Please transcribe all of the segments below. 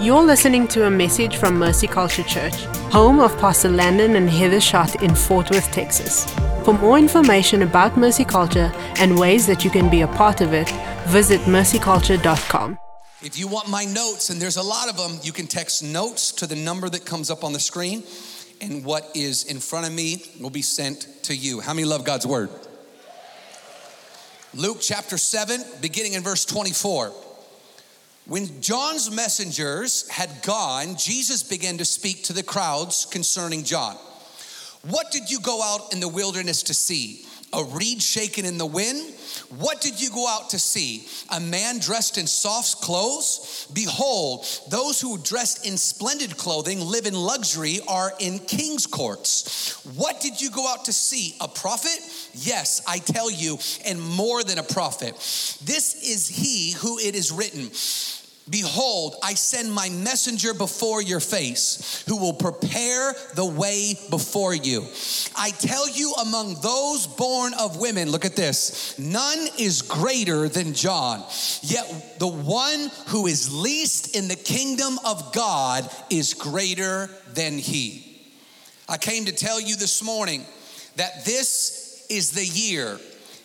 You're listening to a message from Mercy Culture Church, home of Pastor Landon and Heather Schott in Fort Worth, Texas. For more information about Mercy Culture and ways that you can be a part of it, visit mercyculture.com. If you want my notes, and there's a lot of them, you can text notes to the number that comes up on the screen, and what is in front of me will be sent to you. How many love God's word? Luke chapter 7, beginning in verse 24. When John's messengers had gone, Jesus began to speak to the crowds concerning John. What did you go out in the wilderness to see? A reed shaken in the wind? What did you go out to see? A man dressed in soft clothes? Behold, those who dressed in splendid clothing live in luxury are in king's courts. What did you go out to see? A prophet? Yes, I tell you, and more than a prophet. This is he who it is written. Behold, I send my messenger before your face, who will prepare the way before you. I tell you, among those born of women, look at this, none is greater than John. Yet the one who is least in the kingdom of God is greater than he. I came to tell you this morning that this is the year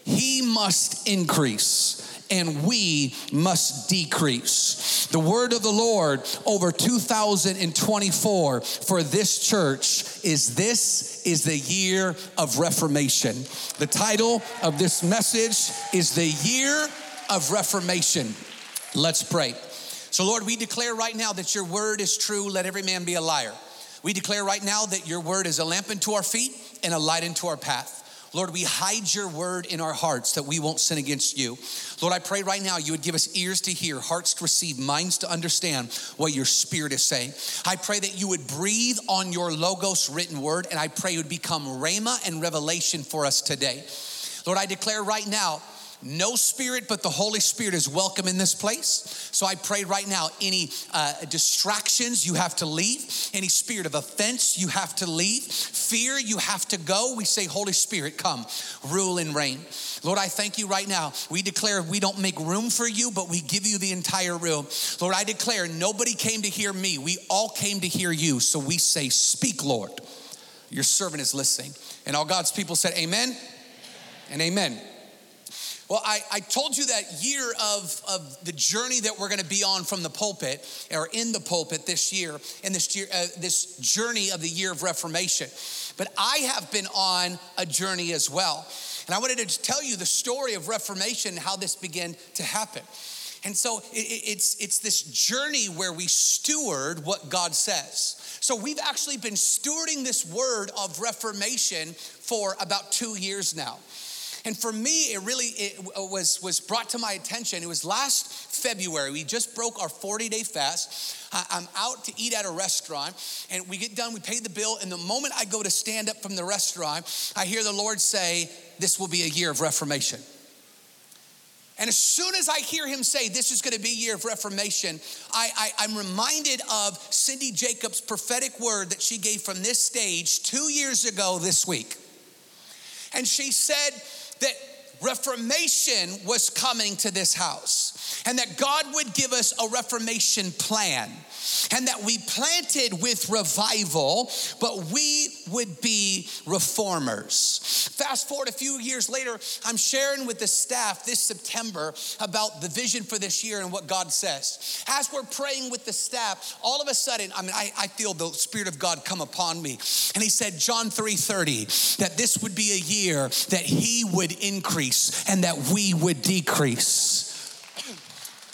he must increase and we must decrease. The word of the Lord over 2024 for this church is this is the year of reformation. The title of this message is the year of reformation. Let's pray. So, Lord, we declare right now that your word is true. Let every man be a liar. We declare right now that your word is a lamp unto our feet and a light unto our path. Lord, we hide your word in our hearts that we won't sin against you. Lord, I pray right now you would give us ears to hear, hearts to receive, minds to understand what your spirit is saying. I pray that you would breathe on your Logos written word, and I pray it would become Rhema and revelation for us today. Lord, I declare right now no spirit but the Holy Spirit is welcome in this place. So I pray right now any uh, distractions you have to leave, any spirit of offense you have to leave, fear you have to go. We say, Holy Spirit, come, rule and reign. Lord, I thank you right now. We declare we don't make room for you, but we give you the entire room. Lord, I declare nobody came to hear me. We all came to hear you. So we say, Speak, Lord. Your servant is listening. And all God's people said, Amen and amen. Well, I, I told you that year of, of the journey that we're going to be on from the pulpit or in the pulpit this year, in this year, uh, this journey of the year of Reformation. But I have been on a journey as well. And I wanted to tell you the story of Reformation, how this began to happen. And so it's, it's this journey where we steward what God says. So we've actually been stewarding this word of Reformation for about two years now. And for me, it really it uh, was, was brought to my attention. It was last February. We just broke our 40 day fast. I'm out to eat at a restaurant, and we get done, we pay the bill, and the moment I go to stand up from the restaurant, I hear the Lord say, This will be a year of reformation. And as soon as I hear him say this is going to be a year of reformation, I, am reminded of Cindy Jacobs' prophetic word that she gave from this stage two years ago this week. And she said, that reformation was coming to this house and that God would give us a reformation plan and that we planted with revival, but we would be reformers. Fast forward a few years later, I'm sharing with the staff this September about the vision for this year and what God says. As we're praying with the staff, all of a sudden, I mean, I, I feel the Spirit of God come upon me. And He said, John 3 30, that this would be a year that He would increase and that we would decrease.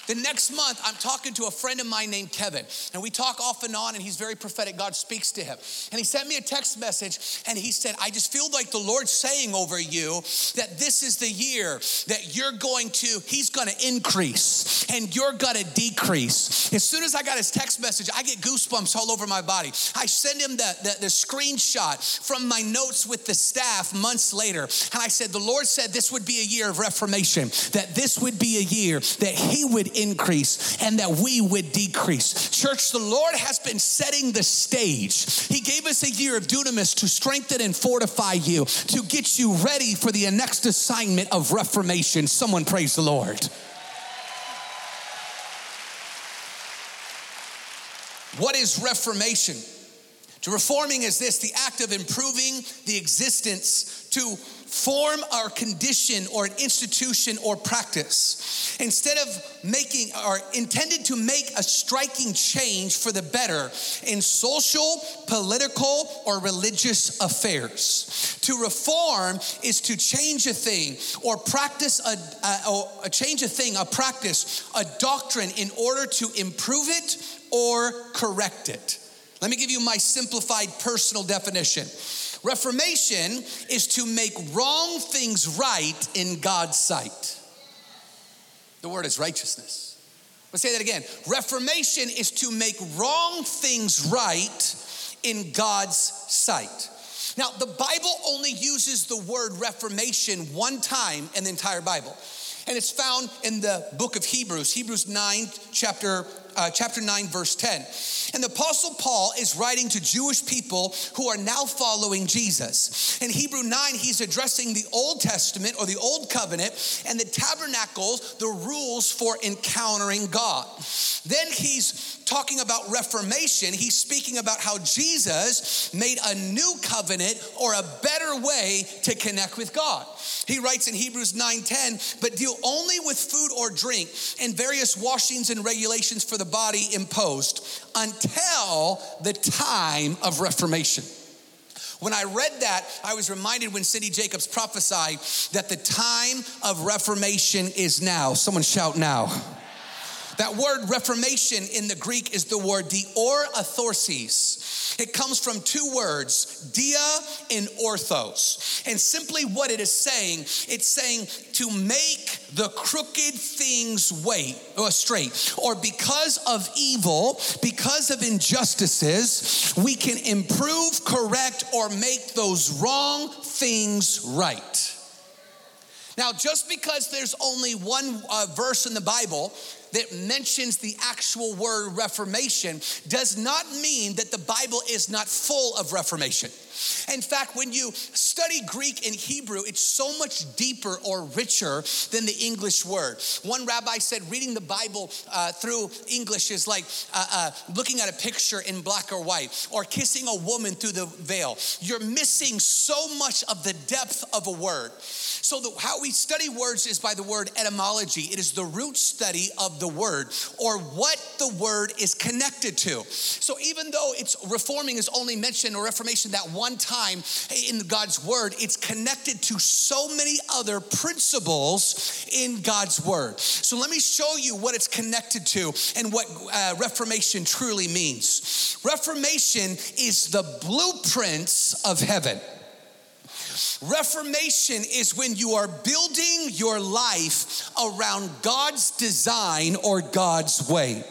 The next month, I'm talking to a friend of mine named Kevin, and we talk off and on, and he's very prophetic. God speaks to him. And he sent me a text message, and he said, I just feel like the Lord's saying over you that this is the year that you're going to, he's gonna increase and you're gonna decrease. As soon as I got his text message, I get goosebumps all over my body. I send him the, the, the screenshot from my notes with the staff months later, and I said, The Lord said this would be a year of reformation, that this would be a year that he would increase and that we would decrease. Church, the Lord has been setting the stage. He gave us a year of dunamis to strengthen and fortify you, to get you ready for the next assignment of reformation. Someone praise the Lord. What is reformation? To reforming is this the act of improving the existence to form our condition or an institution or practice instead of making or intended to make a striking change for the better in social, political, or religious affairs. To reform is to change a thing or practice a, a, a change a thing, a practice, a doctrine in order to improve it or correct it. Let me give you my simplified personal definition. Reformation is to make wrong things right in God's sight. The word is righteousness. Let's say that again. Reformation is to make wrong things right in God's sight. Now, the Bible only uses the word reformation one time in the entire Bible. And it's found in the book of Hebrews, Hebrews 9, chapter uh, chapter 9, verse 10. And the Apostle Paul is writing to Jewish people who are now following Jesus. In Hebrew 9, he's addressing the Old Testament or the Old Covenant and the tabernacles, the rules for encountering God. Then he's talking about reformation. He's speaking about how Jesus made a new covenant or a better way to connect with God. He writes in Hebrews 9:10, but deal only with food or drink and various washings and regulations for the body imposed until the time of reformation. When I read that, I was reminded when Cindy Jacobs prophesied that the time of reformation is now. Someone shout now. That word reformation in the Greek is the word diorthosis. It comes from two words, dia and orthos. And simply what it is saying, it's saying to make the crooked things wait or straight. Or because of evil, because of injustices, we can improve, correct, or make those wrong things right. Now, just because there's only one uh, verse in the Bible that mentions the actual word reformation does not mean that the Bible is not full of reformation. In fact, when you study Greek and Hebrew, it's so much deeper or richer than the English word. One rabbi said reading the Bible uh, through English is like uh, uh, looking at a picture in black or white or kissing a woman through the veil. You're missing so much of the depth of a word. So, the, how we study words is by the word etymology. It is the root study of the word or what the word is connected to. So, even though it's reforming is only mentioned or reformation that one time in God's word, it's connected to so many other principles in God's word. So, let me show you what it's connected to and what uh, reformation truly means. Reformation is the blueprints of heaven. Reformation is when you are building your life around God's design or God's way.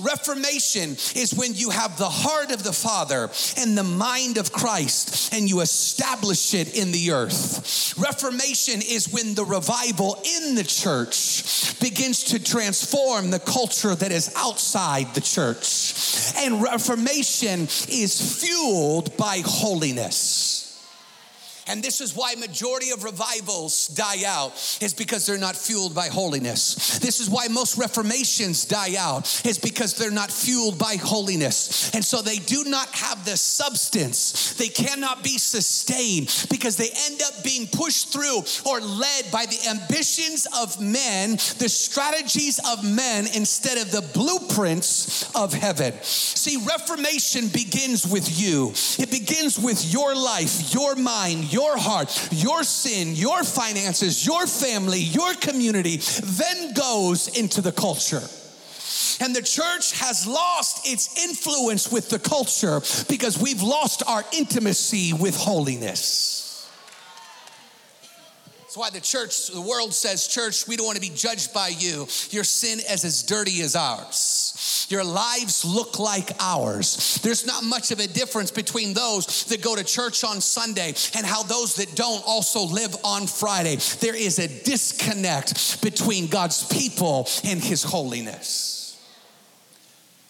Reformation is when you have the heart of the Father and the mind of Christ and you establish it in the earth. Reformation is when the revival in the church begins to transform the culture that is outside the church. And Reformation is fueled by holiness. And this is why majority of revivals die out is because they're not fueled by holiness. This is why most reformations die out is because they're not fueled by holiness. And so they do not have the substance. They cannot be sustained because they end up being pushed through or led by the ambitions of men, the strategies of men instead of the blueprints of heaven. See, reformation begins with you. It begins with your life, your mind, your heart, your sin, your finances, your family, your community, then goes into the culture. And the church has lost its influence with the culture because we've lost our intimacy with holiness. That's why the church, the world says, Church, we don't want to be judged by you. Your sin is as dirty as ours. Your lives look like ours. There's not much of a difference between those that go to church on Sunday and how those that don't also live on Friday. There is a disconnect between God's people and His holiness.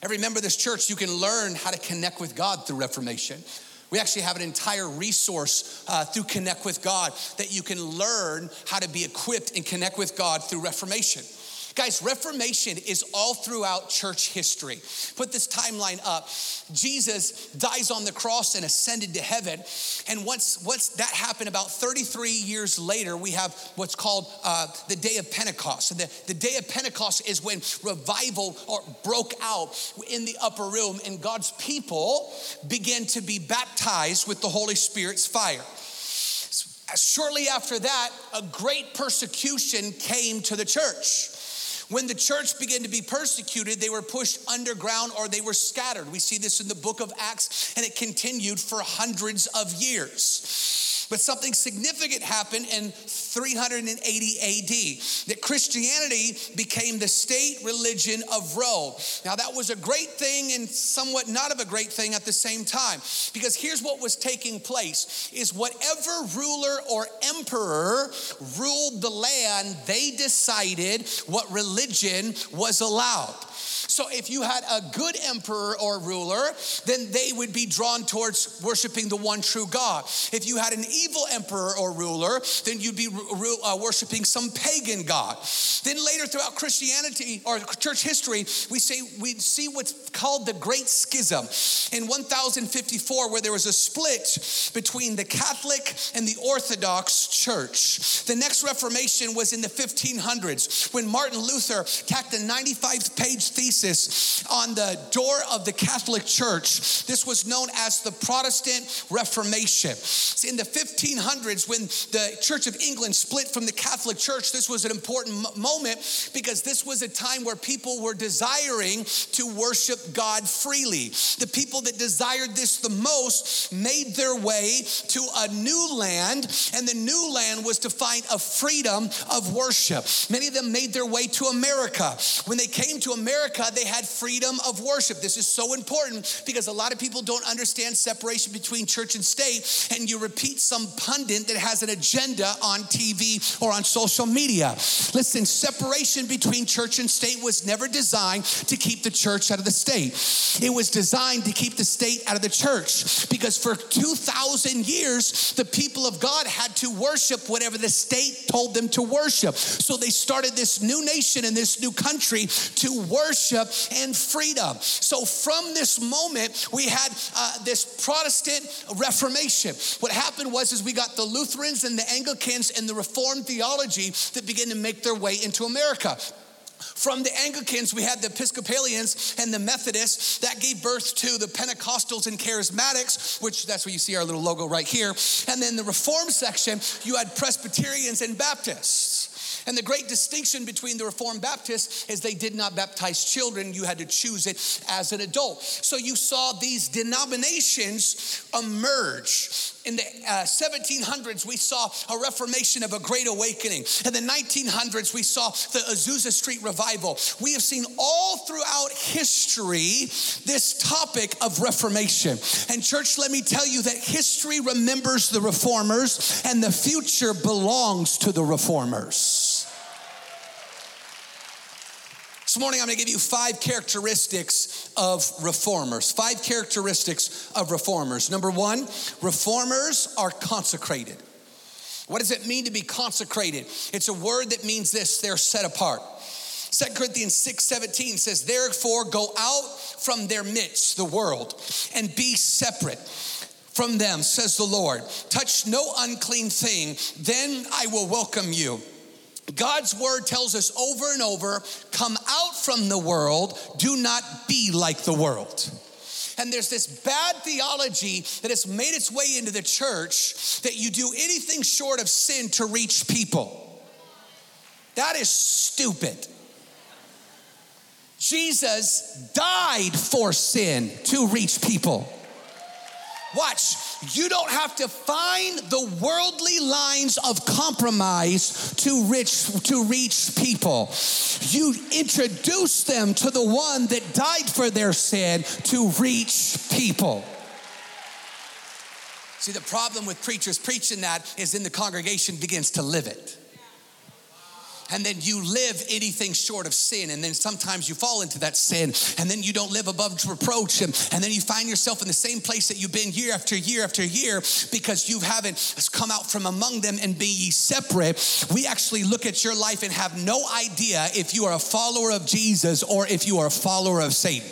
Every member of this church, you can learn how to connect with God through Reformation. We actually have an entire resource uh, through Connect with God that you can learn how to be equipped and connect with God through Reformation. Guys, Reformation is all throughout church history. Put this timeline up. Jesus dies on the cross and ascended to heaven. And once, once that happened, about 33 years later, we have what's called uh, the Day of Pentecost. And the, the Day of Pentecost is when revival or broke out in the upper room, and God's people began to be baptized with the Holy Spirit's fire. Shortly after that, a great persecution came to the church. When the church began to be persecuted, they were pushed underground or they were scattered. We see this in the book of Acts, and it continued for hundreds of years. But something significant happened in 380 AD that Christianity became the state religion of Rome. Now, that was a great thing and somewhat not of a great thing at the same time because here's what was taking place is whatever ruler or emperor ruled the land, they decided what religion was allowed. So if you had a good emperor or ruler, then they would be drawn towards worshiping the one true God. If you had an evil emperor or ruler, then you'd be uh, worshiping some pagan god. Then later throughout Christianity or church history, we say we see what's called the Great Schism in 1054, where there was a split between the Catholic and the Orthodox Church. The next Reformation was in the 1500s when Martin Luther tacked a 95 page thesis on the door of the Catholic Church. This was known as the Protestant Reformation. In the 1500s, when the Church of England split from the Catholic Church, this was an important moment because this was a time where people were desiring to worship God freely. The people that desired this the most made their way to a new land, and the new land was to find a freedom of worship. Many of them made their way to America. When they came to America, they had freedom of worship. This is so important because a lot of people don't understand separation between church and state, and you repeat some pundit that has an agenda on TV or on social media. Listen, separation between church and state was never designed to keep the church out of the state. It was designed to keep the state out of the church because for 2,000 years, the people of God had to worship whatever the state told them to worship. So they started this new nation and this new country to worship and freedom. So from this moment, we had uh, this Protestant Reformation. What happened was is we got the Lutherans and the Anglicans and the Reformed theology that began to make their way into America. From the Anglicans, we had the Episcopalians and the Methodists. That gave birth to the Pentecostals and Charismatics, which that's where you see our little logo right here. And then the Reform section, you had Presbyterians and Baptists. And the great distinction between the Reformed Baptists is they did not baptize children, you had to choose it as an adult. So you saw these denominations emerge. In the uh, 1700s, we saw a reformation of a great awakening. In the 1900s, we saw the Azusa Street revival. We have seen all throughout history this topic of reformation. And, church, let me tell you that history remembers the reformers and the future belongs to the reformers. This morning, I'm going to give you five characteristics of reformers. Five characteristics of reformers. Number one, reformers are consecrated. What does it mean to be consecrated? It's a word that means this they're set apart. 2 Corinthians 6 17 says, Therefore, go out from their midst, the world, and be separate from them, says the Lord. Touch no unclean thing, then I will welcome you. God's word tells us over and over come out from the world, do not be like the world. And there's this bad theology that has made its way into the church that you do anything short of sin to reach people. That is stupid. Jesus died for sin to reach people. Watch, you don't have to find the worldly lines of compromise to reach, to reach people. You introduce them to the one that died for their sin to reach people. See, the problem with preachers preaching that is then the congregation begins to live it. And then you live anything short of sin. And then sometimes you fall into that sin, and then you don't live above reproach. And, and then you find yourself in the same place that you've been year after year after year because you haven't come out from among them and be ye separate. We actually look at your life and have no idea if you are a follower of Jesus or if you are a follower of Satan.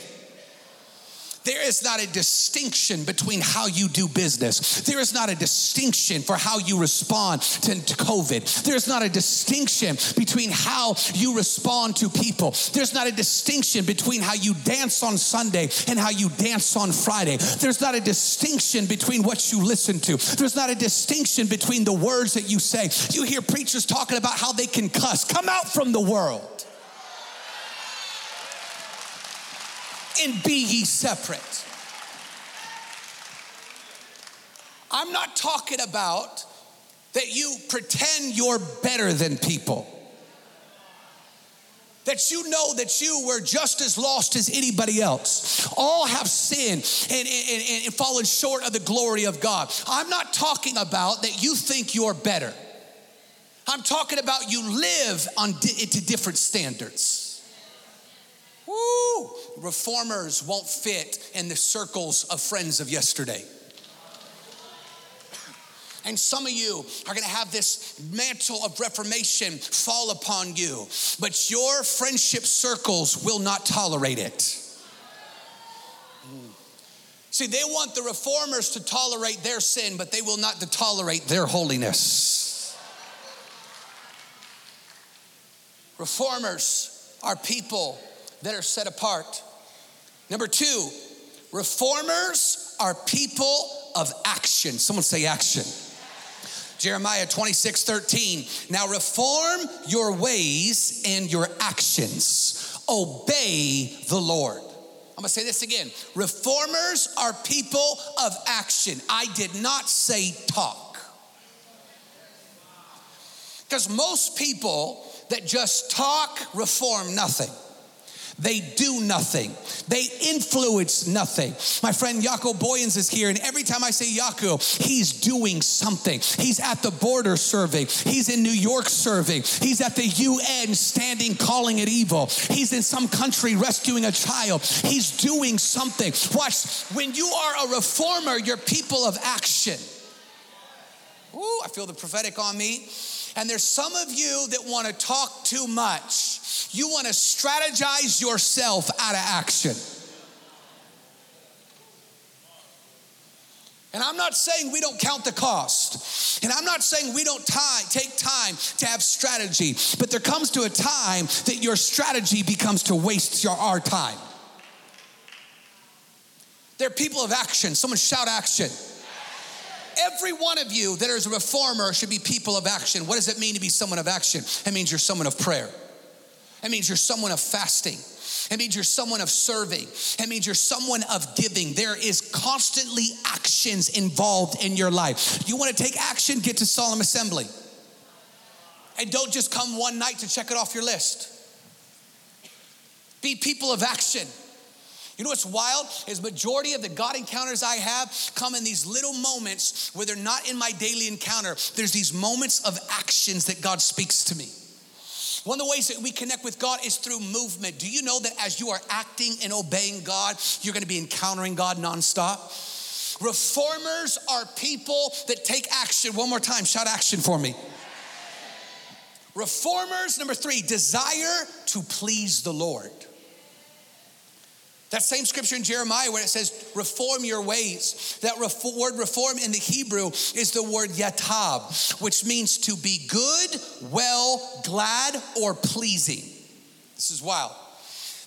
There is not a distinction between how you do business. There is not a distinction for how you respond to, COVID. There's not a distinction between how you respond to people. There's not a distinction between how you dance on Sunday and how you dance on Friday. There's not a distinction between what you listen to. There's not a distinction between the words that you say. You hear preachers talking about how they can cuss. Come out from the world. And be ye separate. I'm not talking about that you pretend you're better than people. That you know that you were just as lost as anybody else. All have sinned and, and, and fallen short of the glory of God. I'm not talking about that you think you're better. I'm talking about you live on di- to different standards. Woo! Reformers won't fit in the circles of friends of yesterday. And some of you are gonna have this mantle of reformation fall upon you, but your friendship circles will not tolerate it. See, they want the reformers to tolerate their sin, but they will not to tolerate their holiness. Reformers are people that are set apart. Number two, reformers are people of action. Someone say action. Jeremiah 26, 13. Now reform your ways and your actions. Obey the Lord. I'm gonna say this again. Reformers are people of action. I did not say talk. Because most people that just talk reform nothing. They do nothing. They influence nothing. My friend Jaco Booyens is here, and every time I say Jaco, he's doing something. He's at the border serving. He's in New York serving. He's at the UN standing calling it evil. He's in some country rescuing a child. He's doing something. Watch, when you are a reformer, you're people of action. Ooh, I feel the prophetic on me. And there's some of you that want to talk too much. You want to strategize yourself out of action. And I'm not saying we don't count the cost. And I'm not saying we don't time, take time to have strategy. But there comes to a time that your strategy becomes to waste your, our time. They're people of action. Someone shout action. Every one of you that is a reformer should be people of action. What does it mean to be someone of action? It means you're someone of prayer. It means you're someone of fasting. It means you're someone of serving. It means you're someone of giving. There is constantly actions involved in your life. You want to take action, get to solemn assembly. And don't just come one night to check it off your list. Be people of action. You know what's wild is majority of the God encounters I have come in these little moments where they're not in my daily encounter. There's these moments of actions that God speaks to me. One of the ways that we connect with God is through movement. Do you know that as you are acting and obeying God, you're going to be encountering God nonstop? Reformers are people that take action. One more time, shout action for me. Reformers, number three, desire to please the Lord. That same scripture in Jeremiah where it says, reform your ways. That word reform in the Hebrew is the word yatab, which means to be good, well, glad, or pleasing. This is wild.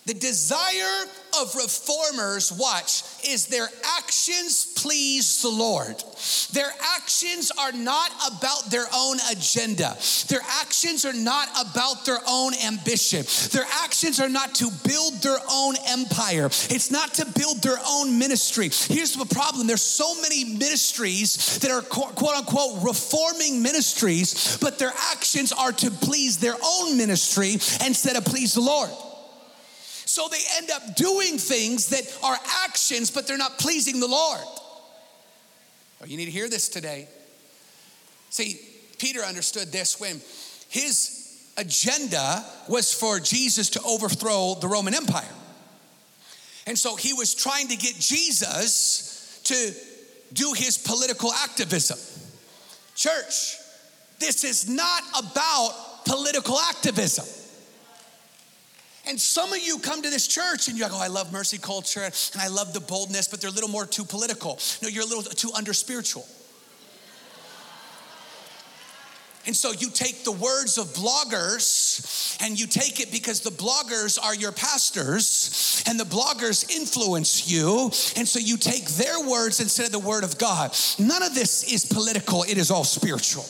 The desire of reformers, watch, is their actions please the Lord. Their actions are not about their own agenda. Their actions are not about their own ambition. Their actions are not to build their own empire. It's not to build their own ministry. Here's the problem there's so many ministries that are quote unquote reforming ministries, but their actions are to please their own ministry instead of please the Lord. So they end up doing things that are actions, but they're not pleasing the Lord. Oh, you need to hear this today. See, Peter understood this when his agenda was for Jesus to overthrow the Roman Empire. And so he was trying to get Jesus to do his political activism. Church, this is not about political activism. And some of you come to this church and you're like, oh, I love mercy culture and I love the boldness, but they're a little more too political. No, you're a little too under spiritual. And so you take the words of bloggers and you take it because the bloggers are your pastors and the bloggers influence you. And so you take their words instead of the word of God. None of this is political, it is all spiritual.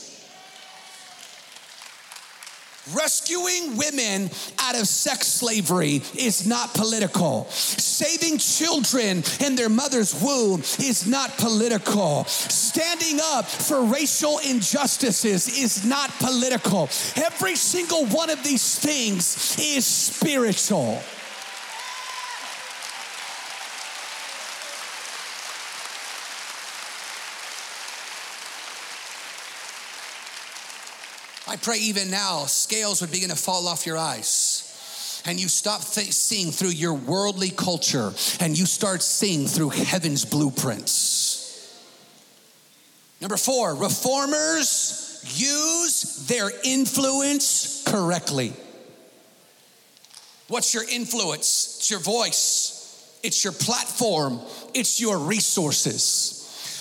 Rescuing women out of sex slavery is not political. Saving children in their mother's womb is not political. Standing up for racial injustices is not political. Every single one of these things is spiritual. I pray even now scales would begin to fall off your eyes and you stop th- seeing through your worldly culture and you start seeing through heaven's blueprints. Number four, reformers use their influence correctly. What's your influence? It's your voice, it's your platform, it's your resources.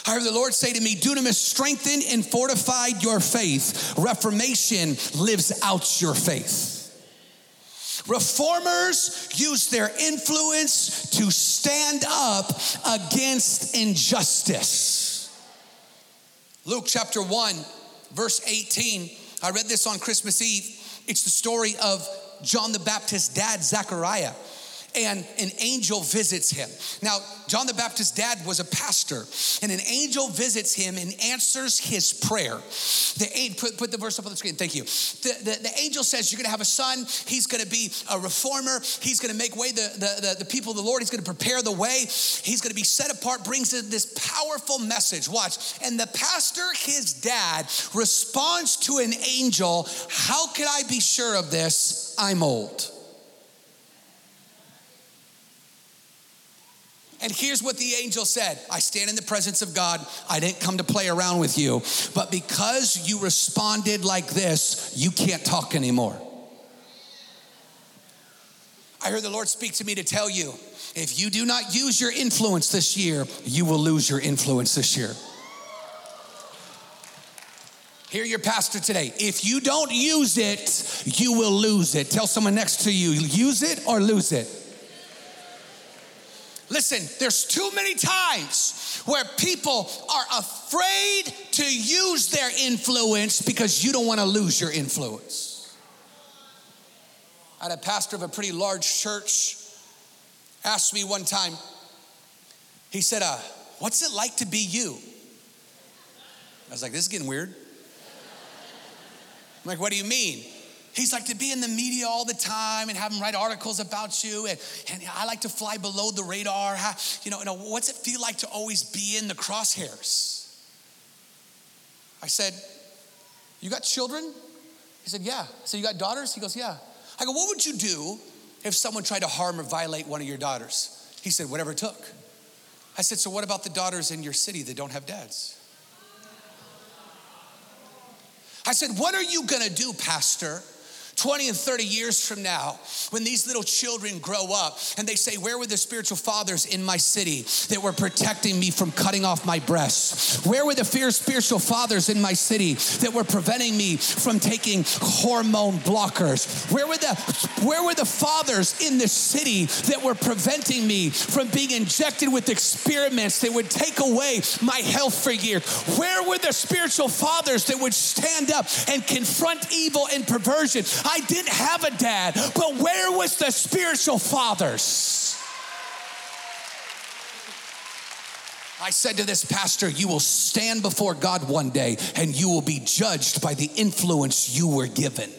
I heard the Lord say to me, Dunamis, strengthen and fortified your faith. Reformation lives out your faith. Reformers use their influence to stand up against injustice. Luke chapter 1, verse 18. I read this on Christmas Eve. It's the story of John the Baptist's dad, Zechariah and an angel visits him. Now, John the Baptist's dad was a pastor, and an angel visits him and answers his prayer. The put, put the verse up on the screen. Thank you. The, the, the angel says, You're going to have a son. He's going to be a reformer. He's going to make way the, the, the, the people of the Lord. He's going to prepare the way. He's going to be set apart, brings in this powerful message. Watch. And the pastor, his dad, responds to an angel, How can I be sure of this? I'm old. And here's what the angel said I stand in the presence of God. I didn't come to play around with you, but because you responded like this, you can't talk anymore. I heard the Lord speak to me to tell you if you do not use your influence this year, you will lose your influence this year. Hear your pastor today. If you don't use it, you will lose it. Tell someone next to you, use it or lose it. Listen, there's too many times where people are afraid to use their influence because you don't want to lose your influence. I had a pastor of a pretty large church asked me one time, he said, uh, What's it like to be you? I was like, This is getting weird. I'm like, What do you mean? He's like to be in the media all the time and have them write articles about you. And, and I like to fly below the radar. How, you, know, you know, what's it feel like to always be in the crosshairs? I said, You got children? He said, Yeah. So You got daughters? He goes, Yeah. I go, What would you do if someone tried to harm or violate one of your daughters? He said, Whatever it took. I said, So what about the daughters in your city that don't have dads? I said, What are you gonna do, Pastor? 20 and 30 years from now, when these little children grow up and they say, Where were the spiritual fathers in my city that were protecting me from cutting off my breasts? Where were the fierce spiritual fathers in my city that were preventing me from taking hormone blockers? Where were the where were the fathers in the city that were preventing me from being injected with experiments that would take away my health for years? Where were the spiritual fathers that would stand up and confront evil and perversion? I didn't have a dad, but where was the spiritual fathers? I said to this pastor, You will stand before God one day and you will be judged by the influence you were given.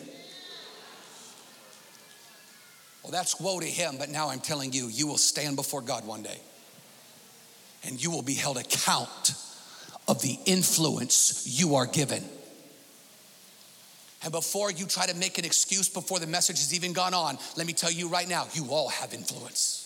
Well, that's woe to him, but now I'm telling you, you will stand before God one day and you will be held account of the influence you are given. And before you try to make an excuse before the message has even gone on, let me tell you right now, you all have influence.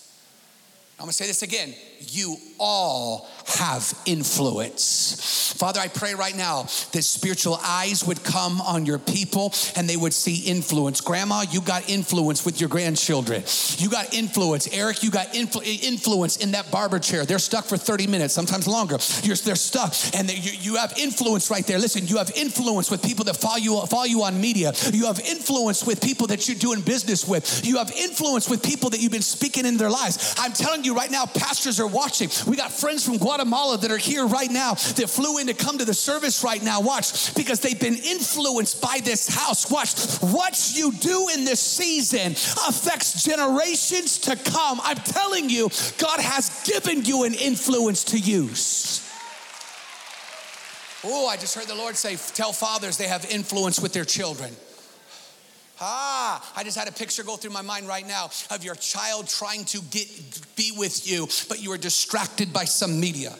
I'm gonna say this again. You all have influence. Father, I pray right now that spiritual eyes would come on your people and they would see influence. Grandma, you got influence with your grandchildren. You got influence. Eric, you got influ- influence in that barber chair. They're stuck for 30 minutes, sometimes longer. You're, they're stuck and they, you, you have influence right there. Listen, you have influence with people that follow you, follow you on media. You have influence with people that you're doing business with. You have influence with people that you've been speaking in their lives. I'm telling you right now, pastors are watching. We got friends from Guatemala that are here right now that flew in to come to the service right now. Watch, because they've been influenced by this house. Watch, what you do in this season affects generations to come. I'm telling you, God has given you an influence to use. Oh, I just heard the Lord say, tell fathers they have influence with their children. Ah, I just had a picture go through my mind right now of your child trying to get be with you, but you are distracted by some media.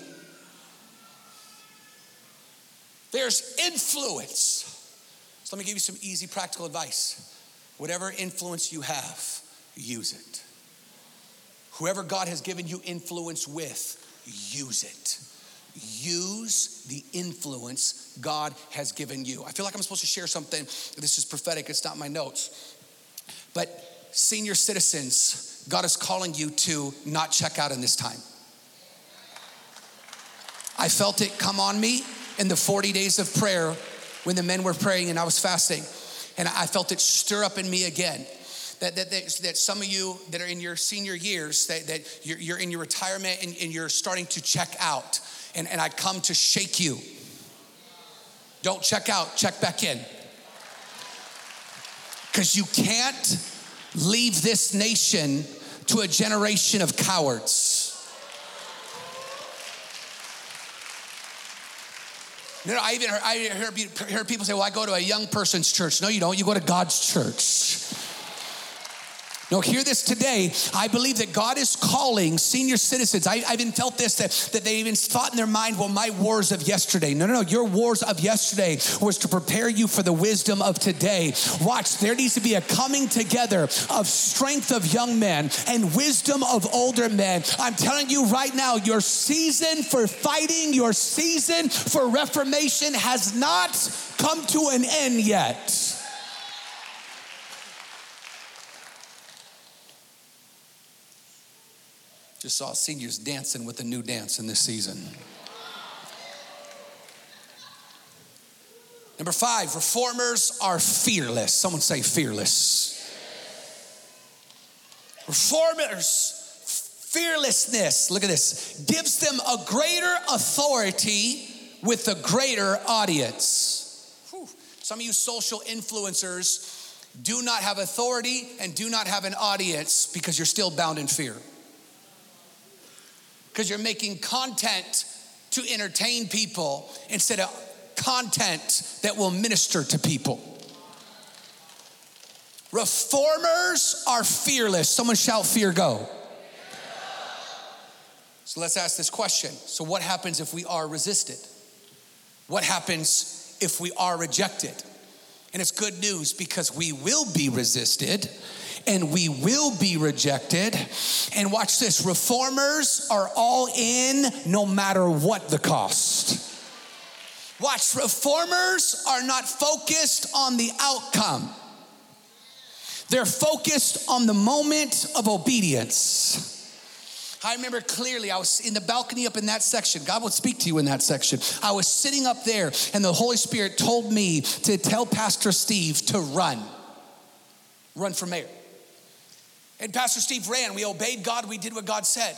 There's influence. So let me give you some easy practical advice. Whatever influence you have, use it. Whoever God has given you influence with, use it use the influence God has given you. I feel like I'm supposed to share something. This is prophetic, it's not my notes. But senior citizens, God is calling you to not check out in this time. I felt it come on me in the 40 days of prayer when the men were praying and I was fasting. And I felt it stir up in me again. That, that, that, that some of you that are in your senior years, that, that you're, you're in your retirement and, and you're starting to check out and, and I come to shake you. Don't check out, check back in. Because you can't leave this nation to a generation of cowards. No, no, I even heard, I hear, heard people say, well, I go to a young person's church. No, you don't. You go to God's church. No, hear this today. I believe that God is calling senior citizens. I, I even felt this that, that they even thought in their mind, well, my wars of yesterday. No, no, no. Your wars of yesterday was to prepare you for the wisdom of today. Watch, there needs to be a coming together of strength of young men and wisdom of older men. I'm telling you right now, your season for fighting, your season for reformation has not come to an end yet. Just saw seniors dancing with a new dance in this season. Number five, reformers are fearless. Someone say fearless. Reformers, fearlessness, look at this, gives them a greater authority with a greater audience. Whew. Some of you social influencers do not have authority and do not have an audience because you're still bound in fear because you're making content to entertain people instead of content that will minister to people. Reformers are fearless. Someone shout, fear go. So let's ask this question. So, what happens if we are resisted? What happens if we are rejected? And it's good news because we will be resisted and we will be rejected. And watch this reformers are all in no matter what the cost. Watch, reformers are not focused on the outcome. They're focused on the moment of obedience. I remember clearly, I was in the balcony up in that section. God would speak to you in that section. I was sitting up there, and the Holy Spirit told me to tell Pastor Steve to run, run for mayor. And Pastor Steve ran. We obeyed God. We did what God said.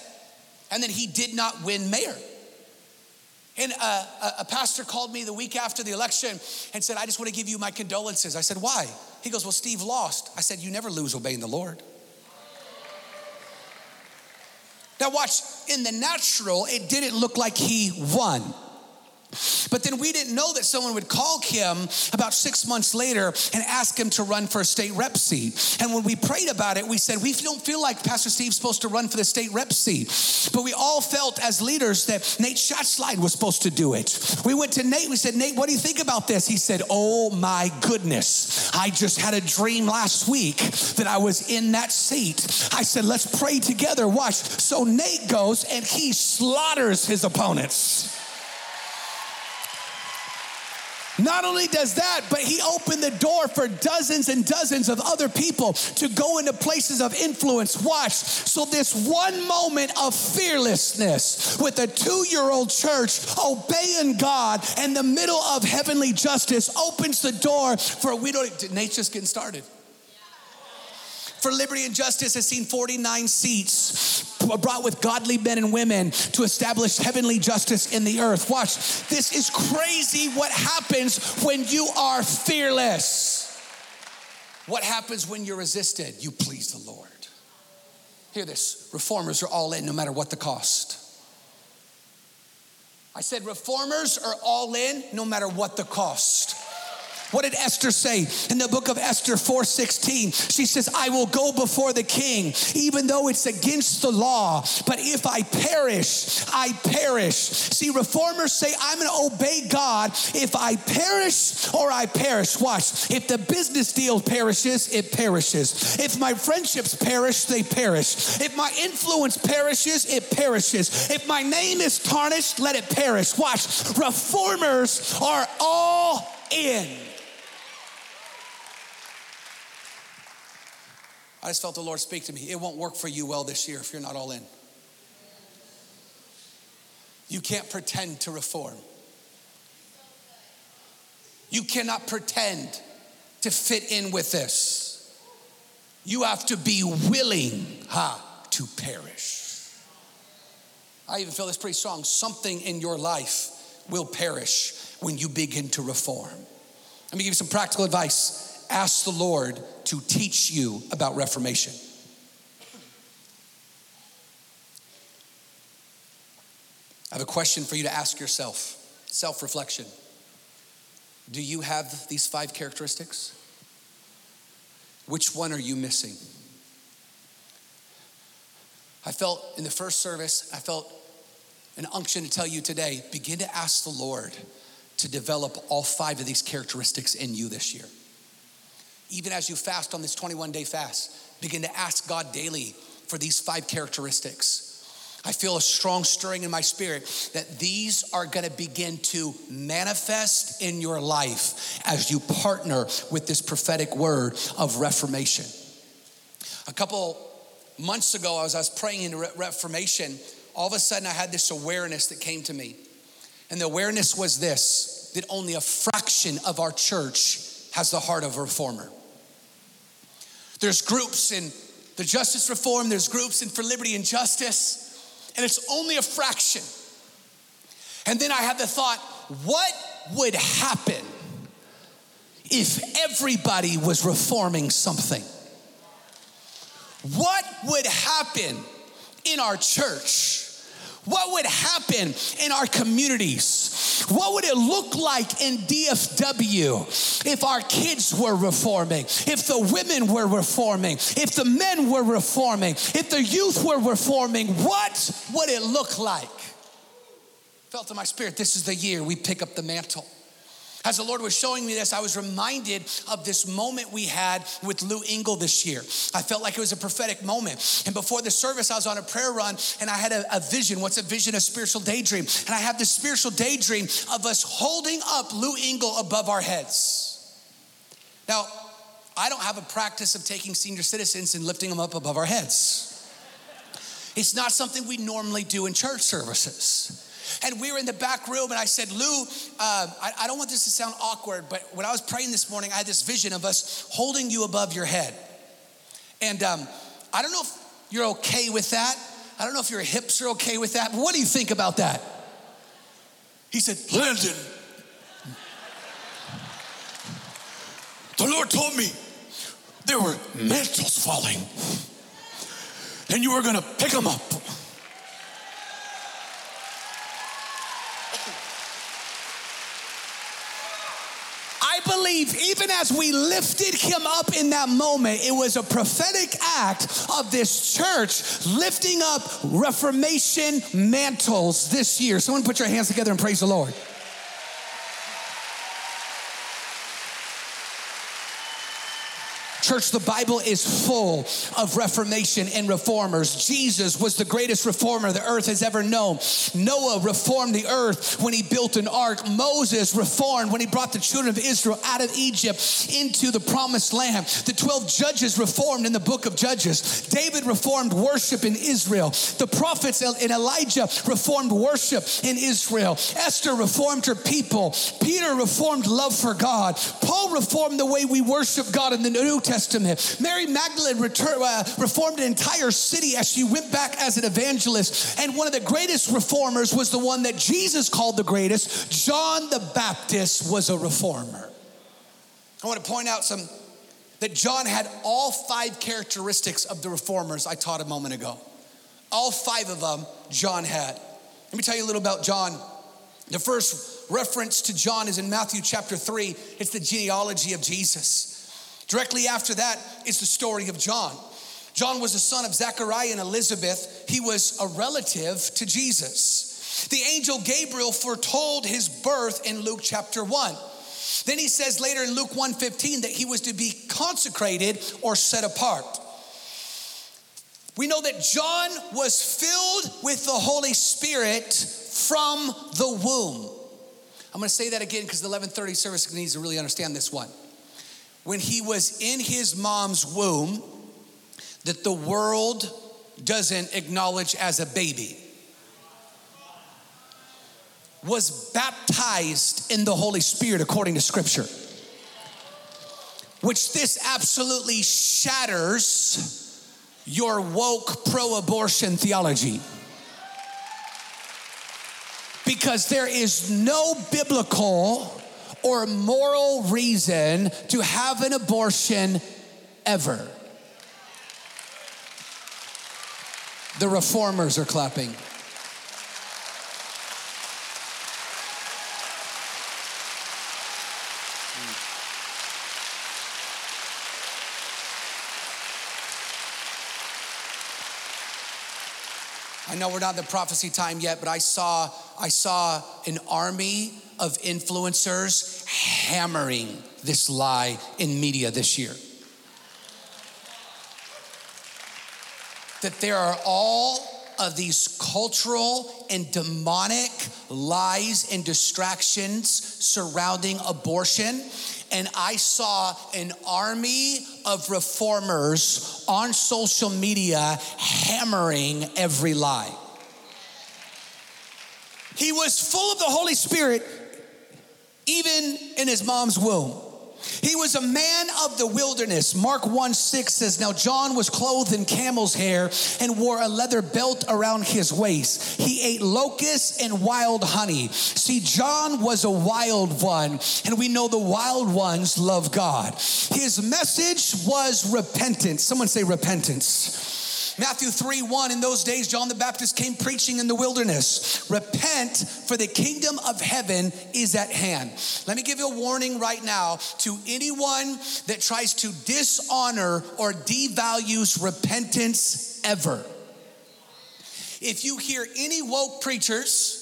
And then he did not win mayor. And a, a, a, pastor called me the week after the election and said, I just want to give you my condolences. I said, Why? He goes, Well, Steve lost. I said, You never lose obeying the Lord. Now, watch, in the natural, it didn't look like he won. But then we didn't know that someone would call Kim about six months later and ask him to run for a state rep seat. And when we prayed about it, we said, We don't feel like Pastor Steve's supposed to run for the state rep seat. But we all felt as leaders that Nate Schatzline was supposed to do it. We went to Nate, we said, Nate, what do you think about this? He said, Oh my goodness, I just had a dream last week that I was in that seat. I said, Let's pray together. Watch. So Nate goes and he slaughters his opponents. Not only does that, but he opened the door for dozens and dozens of other people to go into places of influence. Watch. So, this one moment of fearlessness with a two year old church obeying God in the middle of heavenly justice opens the door for we don't, Nate's just getting started for Liberty and Justice has seen 49 seats brought with godly men and women to establish heavenly justice in the earth. Watch, this is crazy what happens when you are fearless. What happens when you're resisted? You please the Lord. Hear this reformers are all in no matter what the cost. I said, reformers are all in no matter what the cost. What did Esther say in the book of Esther 4:16? She says, "I will go before the king even though it's against the law, but if I perish, I perish." See, reformers say, "I'm going to obey God if I perish or I perish." Watch. If the business deal perishes, it perishes. If my friendships perish, they perish. If my influence perishes, it perishes. If my name is tarnished, let it perish. Watch. Reformers are all in. I just felt the Lord speak to me. It won't work for you well this year if you're not all in. You can't pretend to reform. You cannot pretend to fit in with this. You have to be willing ha, to perish. I even feel this pretty strong. Something in your life will perish when you begin to reform. Let me give you some practical advice ask the Lord to teach you about Reformation. I have a question for you to ask yourself self reflection. Do you have these five characteristics? Which one are you missing? I felt in the first service, I felt an unction to tell you today begin to ask the Lord to develop all five of these characteristics in you this year even as you fast on this 21 day fast, begin to ask God daily for these five characteristics. I feel a strong stirring in my spirit that these are gonna begin to manifest in your life as you partner with this prophetic word of reformation. A couple months ago, as I was praying into reformation, all of a sudden I had this awareness that came to me. And the awareness was this that only a fraction of our church has the heart of a reformer. There's groups in the justice reform, there's groups in for liberty and justice, and it's only a fraction. And then I had the thought, what would happen if everybody was reforming something? What would happen in our church? What would happen in our communities? What would it look like in DFW if our kids were reforming, if the women were reforming, if the men were reforming, if the youth were reforming? What would it look like? Felt in my spirit, this is the year we pick up the mantle. As the Lord was showing me this, I was reminded of this moment we had with Lou Engle this year. I felt like it was a prophetic moment. And before the service, I was on a prayer run and I had a, a vision. What's a vision? A spiritual daydream. And I have this spiritual daydream of us holding up Lou Engle above our heads. Now, I don't have a practice of taking senior citizens and lifting them up above our heads. It's not something we normally do in church services. And we were in the back room, and I said, Lou, uh, I, I, don't want this to sound awkward, but when I was praying this morning, I had this vision of us holding you above your head. And um, I don't know if you're okay with that. I don't know if your hips are okay with that, but what do you think about that? He said, Landon, the Lord told me there were mantles falling, and you were gonna pick them up believe even as we lifted him up in that moment, it was a prophetic act of this church lifting up Reformation mantles this year. Someone put your hands together and praise the Lord. Church, the Bible is full of reformation and reformers. Jesus was the greatest reformer the earth has ever known. Noah reformed the earth when he built an ark. Moses reformed when he brought the children of Israel out of Egypt into the promised land. The 12 judges reformed in the book of Judges. David reformed worship in Israel. The prophets and Elijah reformed worship in Israel. Esther reformed her people. Peter reformed love for God. Paul reformed the way we worship God in the New Testament. Testament. Mary Magdalene retur- uh, reformed an entire city as she went back as an evangelist. And one of the greatest reformers was the one that Jesus called the greatest. John the Baptist was a reformer. I want to point out some that John had all five characteristics of the reformers I taught a moment ago. All five of them John had. Let me tell you a little about John. The first reference to John is in Matthew chapter 3. It's the genealogy of Jesus. Directly after that is the story of John. John was the son of Zechariah and Elizabeth. He was a relative to Jesus. The angel Gabriel foretold his birth in Luke chapter 1. Then he says later in Luke 1:15 that he was to be consecrated or set apart. We know that John was filled with the Holy Spirit from the womb. I'm going to say that again because the 11:30 service needs to really understand this one when he was in his mom's womb that the world doesn't acknowledge as a baby was baptized in the Holy Spirit according to scripture. Which this absolutely shatters your woke pro abortion theology. Because there is no biblical or moral reason to have an abortion ever. The reformers are clapping. I know we're not in the prophecy time yet, but I saw I saw an army of influencers hammering this lie in media this year. That there are all of these cultural and demonic lies and distractions surrounding abortion. And I saw an army of reformers on social media hammering every lie. He was full of the Holy Spirit even in his mom's womb. He was a man of the wilderness. Mark 1 6 says, Now John was clothed in camel's hair and wore a leather belt around his waist. He ate locusts and wild honey. See, John was a wild one, and we know the wild ones love God. His message was repentance. Someone say repentance. Matthew 3 1, in those days, John the Baptist came preaching in the wilderness Repent, for the kingdom of heaven is at hand. Let me give you a warning right now to anyone that tries to dishonor or devalues repentance ever. If you hear any woke preachers,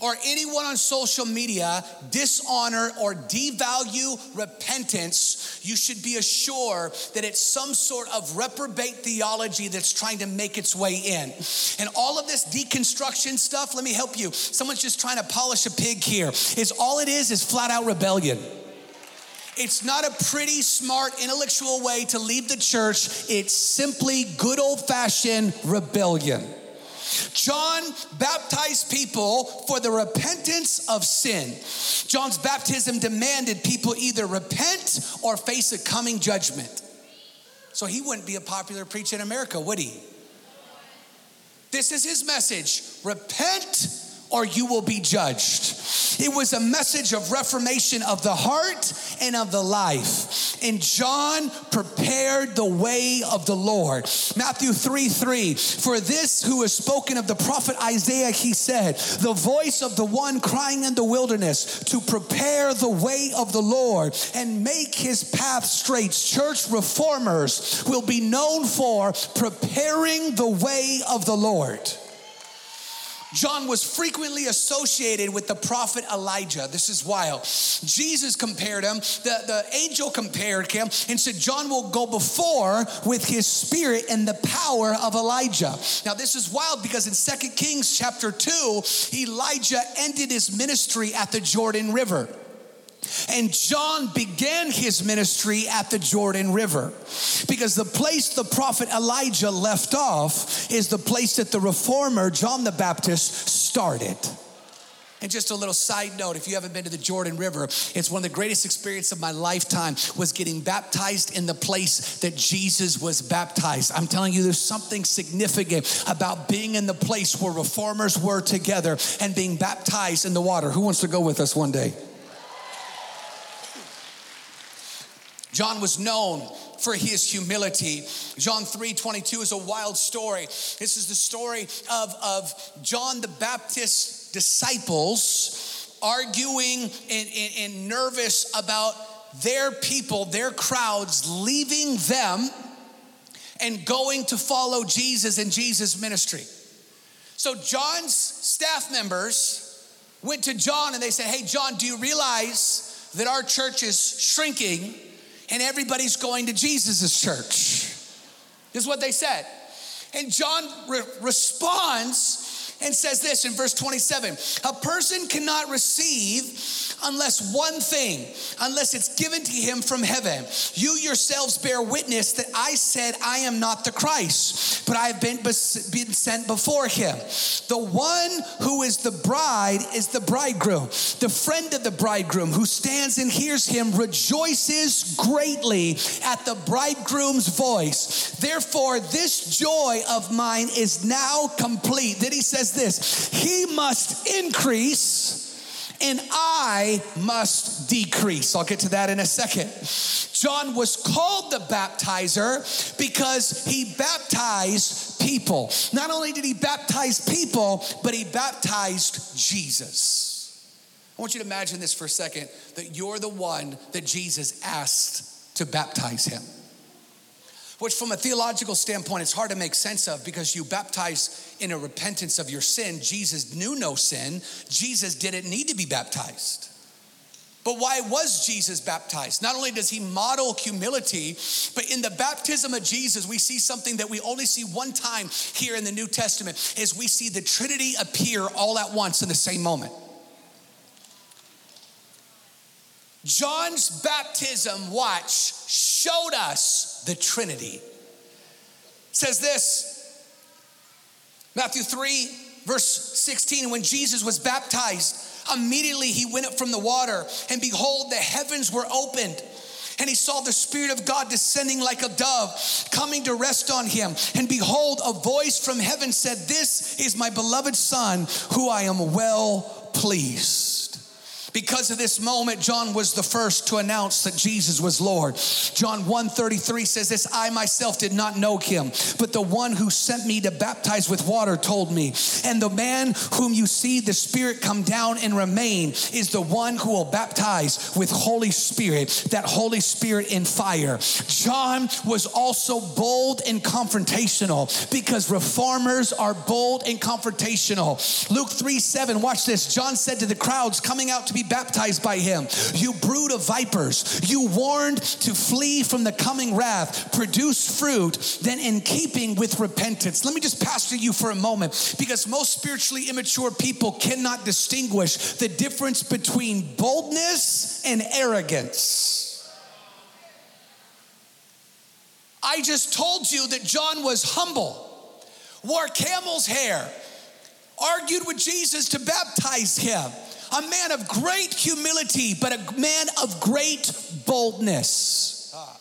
or anyone on social media dishonor or devalue repentance, you should be assured that it's some sort of reprobate theology that's trying to make its way in. And all of this deconstruction stuff, let me help you. Someone's just trying to polish a pig here. Is all it is is flat out rebellion. It's not a pretty, smart, intellectual way to leave the church. It's simply good old fashioned rebellion. John baptized people for the repentance of sin. John's baptism demanded people either repent or face a coming judgment. So he wouldn't be a popular preacher in America, would he? This is his message repent or you will be judged. It was a message of reformation of the heart and of the life. And John prepared the way of the Lord. Matthew 3 3. For this who is spoken of the prophet Isaiah, he said, The voice of the one crying in the wilderness to prepare the way of the Lord and make his path straight. Church reformers will be known for preparing the way of the Lord. John was frequently associated with the prophet Elijah. This is wild. Jesus compared him, the, the angel compared him, and said, John will go before with his spirit and the power of Elijah. Now, this is wild because in Second Kings chapter 2, Elijah ended his ministry at the Jordan River. And John began his ministry at the Jordan River because the place the prophet Elijah left off is the place that the reformer John the Baptist started. And just a little side note, if you haven't been to the Jordan River, it's one of the greatest experiences of my lifetime was getting baptized in the place that Jesus was baptized. I'm telling you, there's something significant about being in the place where reformers were together and being baptized in the water. Who wants to go with us one day? John was known for his humility. John 3 22 is a wild story. This is the story of, of John the Baptist's disciples arguing and, and, and nervous about their people, their crowds leaving them and going to follow Jesus and Jesus' ministry. So John's staff members went to John and they said, Hey, John, do you realize that our church is shrinking? And everybody's going to Jesus' church. This is what they said. And John re- responds and says this in verse 27 A person cannot receive unless one thing, unless it's given to him from heaven. You yourselves bear witness that I said, I am not the Christ, but I have been, been sent before him. The one who is the bride is the bridegroom. The friend of the bridegroom who stands and hears him rejoices greatly at the bridegroom's voice. Therefore, this joy of mine is now complete. Then he says this He must increase and I must decrease. I'll get to that in a second. John was called the baptizer because he baptized people. Not only did he baptize people, but he baptized Jesus. I want you to imagine this for a second that you're the one that Jesus asked to baptize him which from a theological standpoint it's hard to make sense of because you baptize in a repentance of your sin. Jesus knew no sin. Jesus didn't need to be baptized. But why was Jesus baptized? Not only does he model humility, but in the baptism of Jesus, we see something that we only see one time here in the New Testament is we see the Trinity appear all at once in the same moment. John's baptism, watch, showed us the Trinity. It says this Matthew 3, verse 16, when Jesus was baptized, immediately he went up from the water, and behold, the heavens were opened and he saw the Spirit of God descending like a dove, coming to rest on him. And behold, a voice from heaven said, This is my beloved Son, who I am well pleased. Because of this moment, John was the first to announce that Jesus was Lord. John 1:33 says this, I myself did not know him, but the one who sent me to baptize with water told me. And the man whom you see the Spirit come down and remain is the one who will baptize with Holy Spirit, that Holy Spirit in fire. John was also bold and confrontational because reformers are bold and confrontational. Luke 3 7, watch this. John said to the crowds coming out to be baptized by him. You brood of vipers, you warned to flee from the coming wrath, produce fruit, then in keeping with repentance. Let me just pastor you for a moment because most spiritually immature people cannot distinguish the difference between boldness and arrogance. I just told you that John was humble, wore camel's hair, argued with Jesus to baptize him a man of great humility, but a man of great boldness. Ah.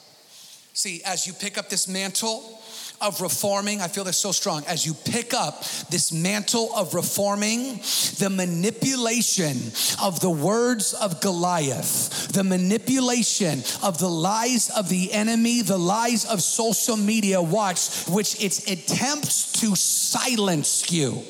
See, as you pick up this mantle, of reforming, I feel this so strong. As you pick up this mantle of reforming, the manipulation of the words of Goliath, the manipulation of the lies of the enemy, the lies of social media, watch, which its attempts to silence you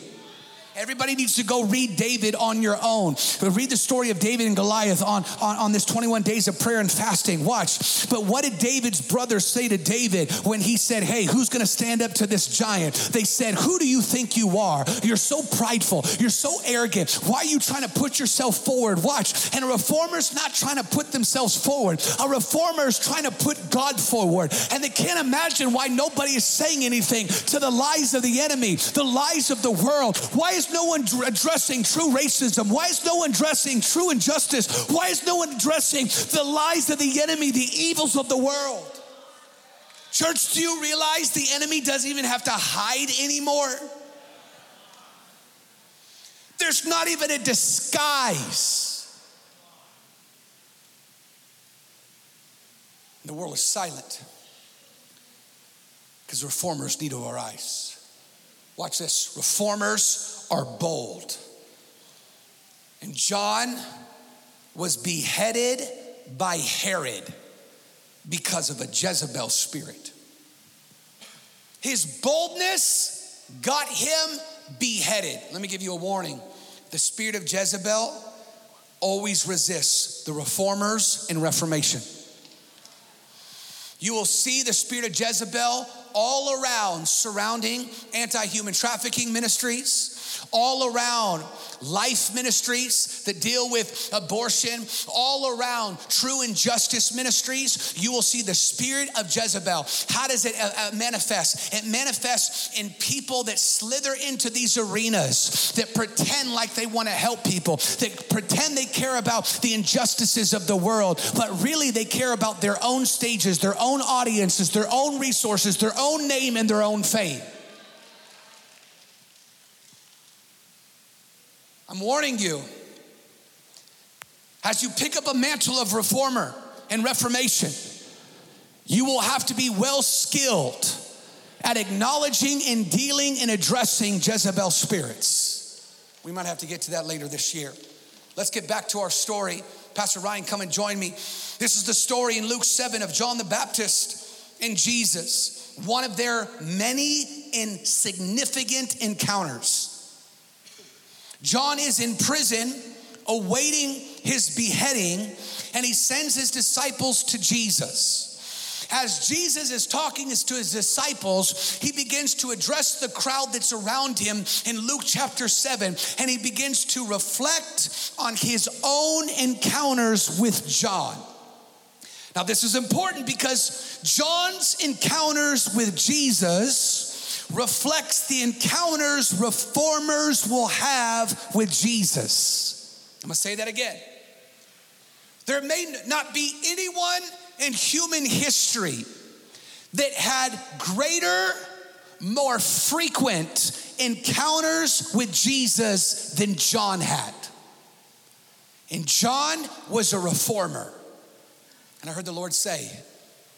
Everybody needs to go read David on your own. But Read the story of David and Goliath on, on, on this 21 days of prayer and fasting. Watch. But what did David's brothers say to David when he said, Hey, who's going to stand up to this giant? They said, Who do you think you are? You're so prideful. You're so arrogant. Why are you trying to put yourself forward? Watch. And a reformer's not trying to put themselves forward, a reformer is trying to put God forward. And they can't imagine why nobody is saying anything to the lies of the enemy, the lies of the world. Why is no one addressing true racism? Why is no one addressing true injustice? Why is no one addressing the lies of the enemy, the evils of the world? Church, do you realize the enemy doesn't even have to hide anymore? There's not even a disguise. The world is silent because reformers need to arise. Watch this reformers are bold. And John was beheaded by Herod because of a Jezebel spirit. His boldness got him beheaded. Let me give you a warning. The spirit of Jezebel always resists the reformers in Reformation. You will see the spirit of Jezebel all around surrounding anti human trafficking ministries all around life ministries that deal with abortion, all around true injustice ministries, you will see the spirit of Jezebel. How does it uh, uh, manifest? It manifests in people that slither into these arenas that pretend like they want to help people, that pretend they care about the injustices of the world, but really they care about their own stages, their own audiences, their own resources, their own name, and their own fame. I'm warning you. As you pick up a mantle of reformer and reformation, you will have to be well skilled at acknowledging and dealing and addressing Jezebel spirits. We might have to get to that later this year. Let's get back to our story. Pastor Ryan, come and join me. This is the story in Luke 7 of John the Baptist and Jesus, one of their many insignificant encounters. John is in prison awaiting his beheading, and he sends his disciples to Jesus. As Jesus is talking to his disciples, he begins to address the crowd that's around him in Luke chapter 7, and he begins to reflect on his own encounters with John. Now, this is important because John's encounters with Jesus reflects the encounters reformers will have with Jesus. I'm gonna say that again. There may not be anyone in human history that had greater, more frequent encounters with Jesus than John had. And John was a reformer. And I heard the Lord say,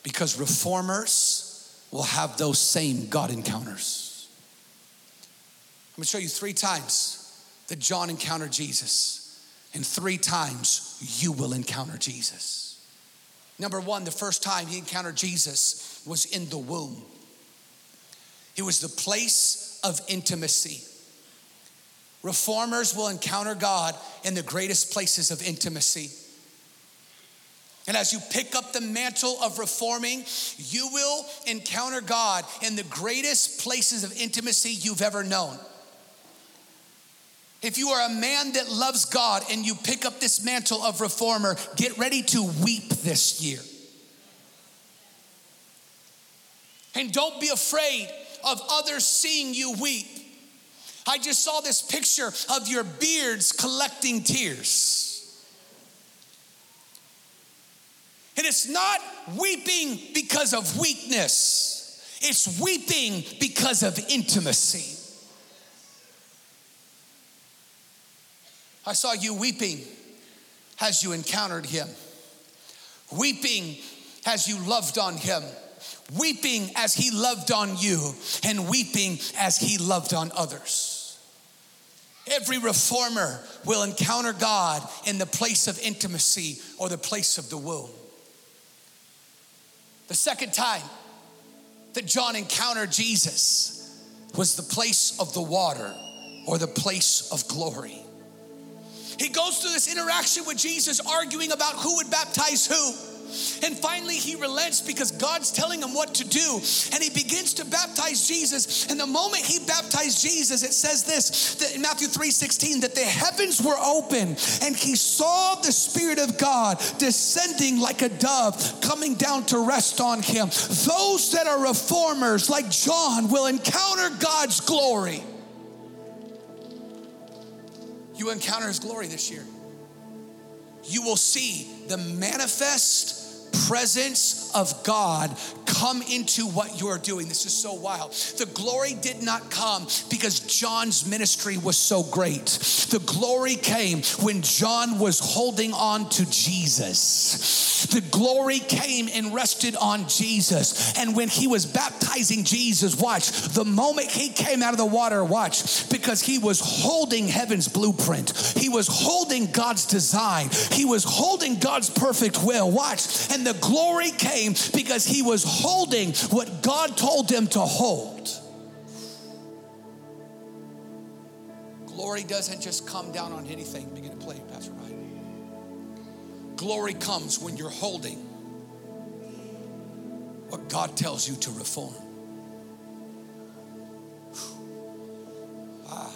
because reformers will have those same God encounters. I'm gonna show you three times that John encountered Jesus, and three times you will encounter Jesus. Number one, the first time he encountered Jesus was in the womb, it was the place of intimacy. Reformers will encounter God in the greatest places of intimacy. And as you pick up the mantle of reforming, you will encounter God in the greatest places of intimacy you've ever known. If you are a man that loves God and you pick up this mantle of reformer, get ready to weep this year. And don't be afraid of others seeing you weep. I just saw this picture of your beards collecting tears. And it's not weeping because of weakness, it's weeping because of intimacy. I saw you weeping as you encountered him, weeping as you loved on him, weeping as he loved on you and weeping as he loved on others. Every reformer will encounter God in the place of intimacy or the place of the womb. The second time that John encountered Jesus was the place of the water or the place of glory. He goes through this interaction with Jesus, arguing about who would baptize who. And finally, he relents because God's telling him what to do. And he begins to baptize Jesus. And the moment he baptized Jesus, it says this that in Matthew 3 16, that the heavens were open and he saw the Spirit of God descending like a dove coming down to rest on him. Those that are reformers, like John, will encounter God's glory. You encounter his glory this year. You will see the manifest presence of God come into what you're doing. This is so wild. The glory did not come because John's ministry was so great. The glory came when John was holding on to Jesus. The glory came and rested on Jesus. And when he was baptizing Jesus, watch, the moment he came out of the water, watch, because he was holding heaven's blueprint, he was holding God's design, he was holding God's perfect will. Watch, and the glory came because he was holding what God told him to hold. Glory doesn't just come down on anything. Begin to play, Pastor Ryan. Glory comes when you're holding what God tells you to reform. Ah,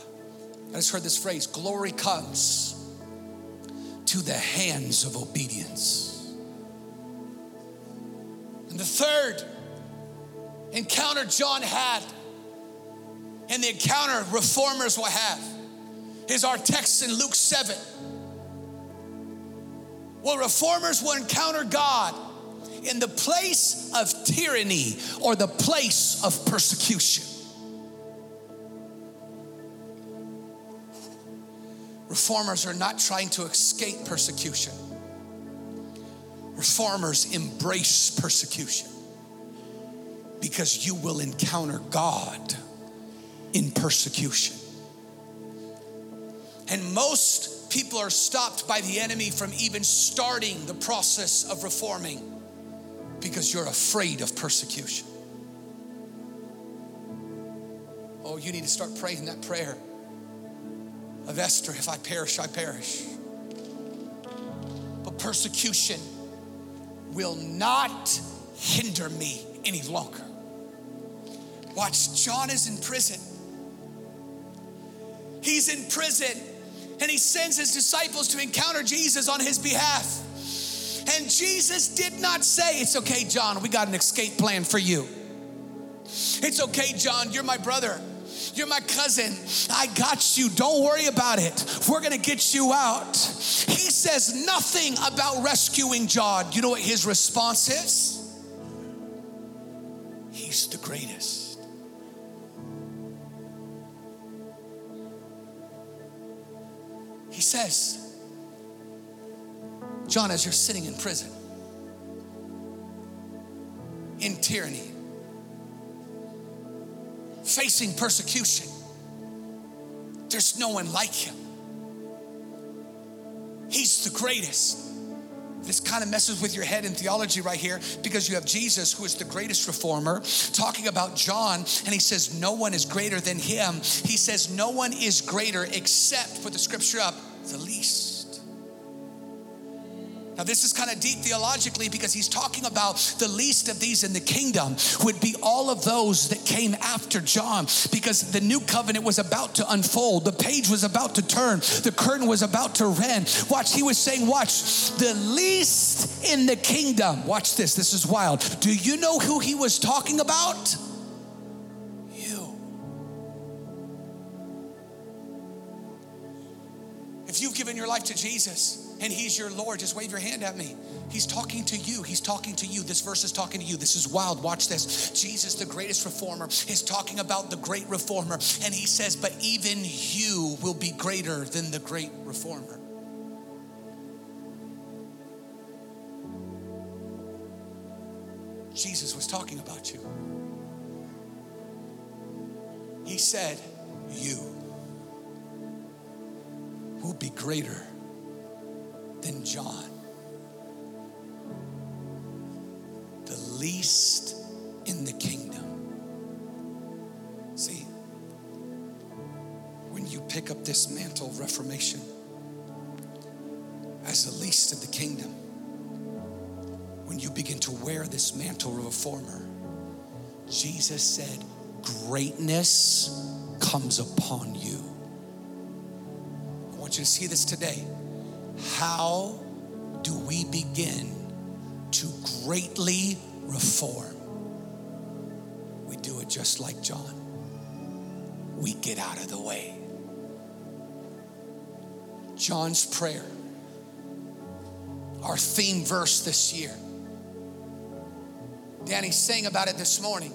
I just heard this phrase glory comes to the hands of obedience. And the third encounter John had, and the encounter reformers will have, is our text in Luke 7. Well, reformers will encounter God in the place of tyranny or the place of persecution. Reformers are not trying to escape persecution reformers embrace persecution because you will encounter God in persecution. And most people are stopped by the enemy from even starting the process of reforming because you're afraid of persecution. Oh, you need to start praying that prayer of Esther if I perish, I perish. But persecution will not hinder me any longer. Watch, John is in prison. He's in prison and he sends his disciples to encounter Jesus on his behalf. And Jesus did not say, It's okay, John, we got an escape plan for you. It's okay, John, you're my brother. You're my cousin. I got you. Don't worry about it. We're going to get you out. He says nothing about rescuing John. You know what his response is? He's the greatest. He says, John, as you're sitting in prison, in tyranny, facing persecution. There's no one like him. He's the greatest. This kind of messes with your head in theology right here because you have Jesus, who is the greatest reformer, talking about John, and he says, No one is greater than him. He says, No one is greater except, put the scripture up, the least. Now, this is kind of deep theologically because he's talking about the least of these in the kingdom would be all of those that came after John because the new covenant was about to unfold. The page was about to turn, the curtain was about to rend. Watch, he was saying, Watch, the least in the kingdom. Watch this, this is wild. Do you know who he was talking about? Given your life to Jesus, and He's your Lord, just wave your hand at me. He's talking to you. He's talking to you. This verse is talking to you. This is wild. Watch this. Jesus, the greatest reformer, is talking about the great reformer. And He says, But even you will be greater than the great reformer. Jesus was talking about you. He said, You will be greater than John. The least in the kingdom. See, when you pick up this mantle of reformation as the least of the kingdom, when you begin to wear this mantle of reformer, Jesus said, Greatness comes upon you. You to see this today. How do we begin to greatly reform? We do it just like John. We get out of the way. John's prayer, our theme verse this year. Danny sang about it this morning.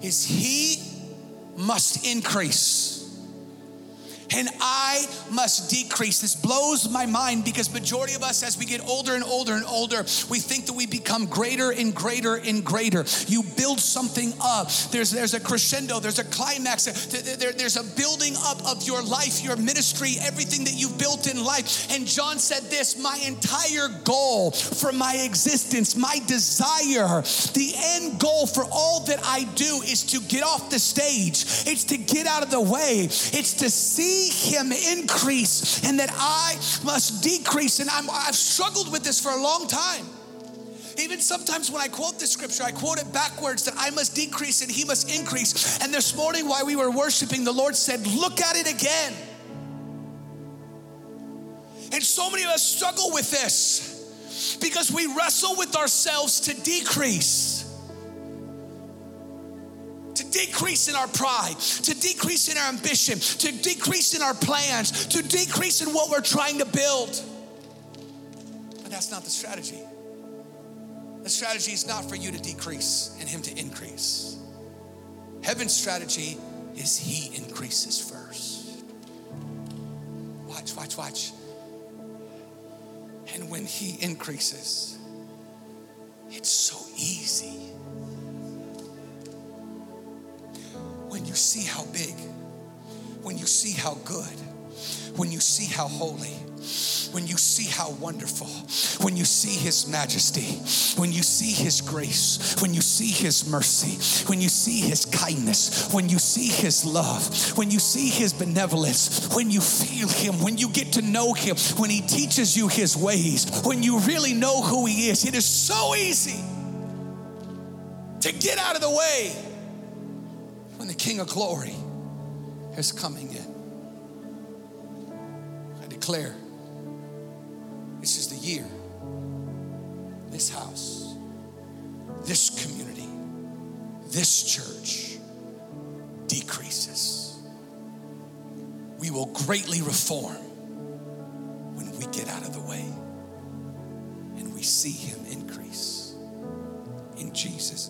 Is he must increase and I must decrease. This blows my mind because majority of us as we get older and older and older, we think that we become greater and greater and greater. You build something up. There's there's a crescendo, there's a climax, there, there's a building up of your life, your ministry, everything that you've built in life. And John said this, my entire goal for my existence, my desire, the end goal for all that I do is to get off the stage. It's to get out of the way. It's to see him increase and that I must decrease. And i have struggled with this for a long time. Even sometimes when I quote this scripture, I quote it backwards that I must decrease and he must increase. And this morning, while we were worshiping, the Lord said, Look at it again. And so many of us struggle with this because we wrestle with ourselves to decrease decrease in our pride, to decrease in our ambition, to decrease in our plans, to decrease in what we're trying to build. But that's not the strategy. The strategy is not for you to decrease and Him to increase. Heaven's strategy is He increases first. Watch, watch, watch. And when He increases, it's so easy when you see how big, when you see how good, when you see how holy, when you see how wonderful, when you see His majesty, when you see His grace, when you see His mercy, when you see His kindness, when you see His love, when you see His benevolence, when you feel Him, when you get to know Him, when He teaches you His ways, when you really know who He is, it is so easy to get out of the way when the King of glory is coming in. I declare this is the year, this house, this community, this church decreases. We will greatly reform when we get out of the way and we see Him increase. In Jesus'.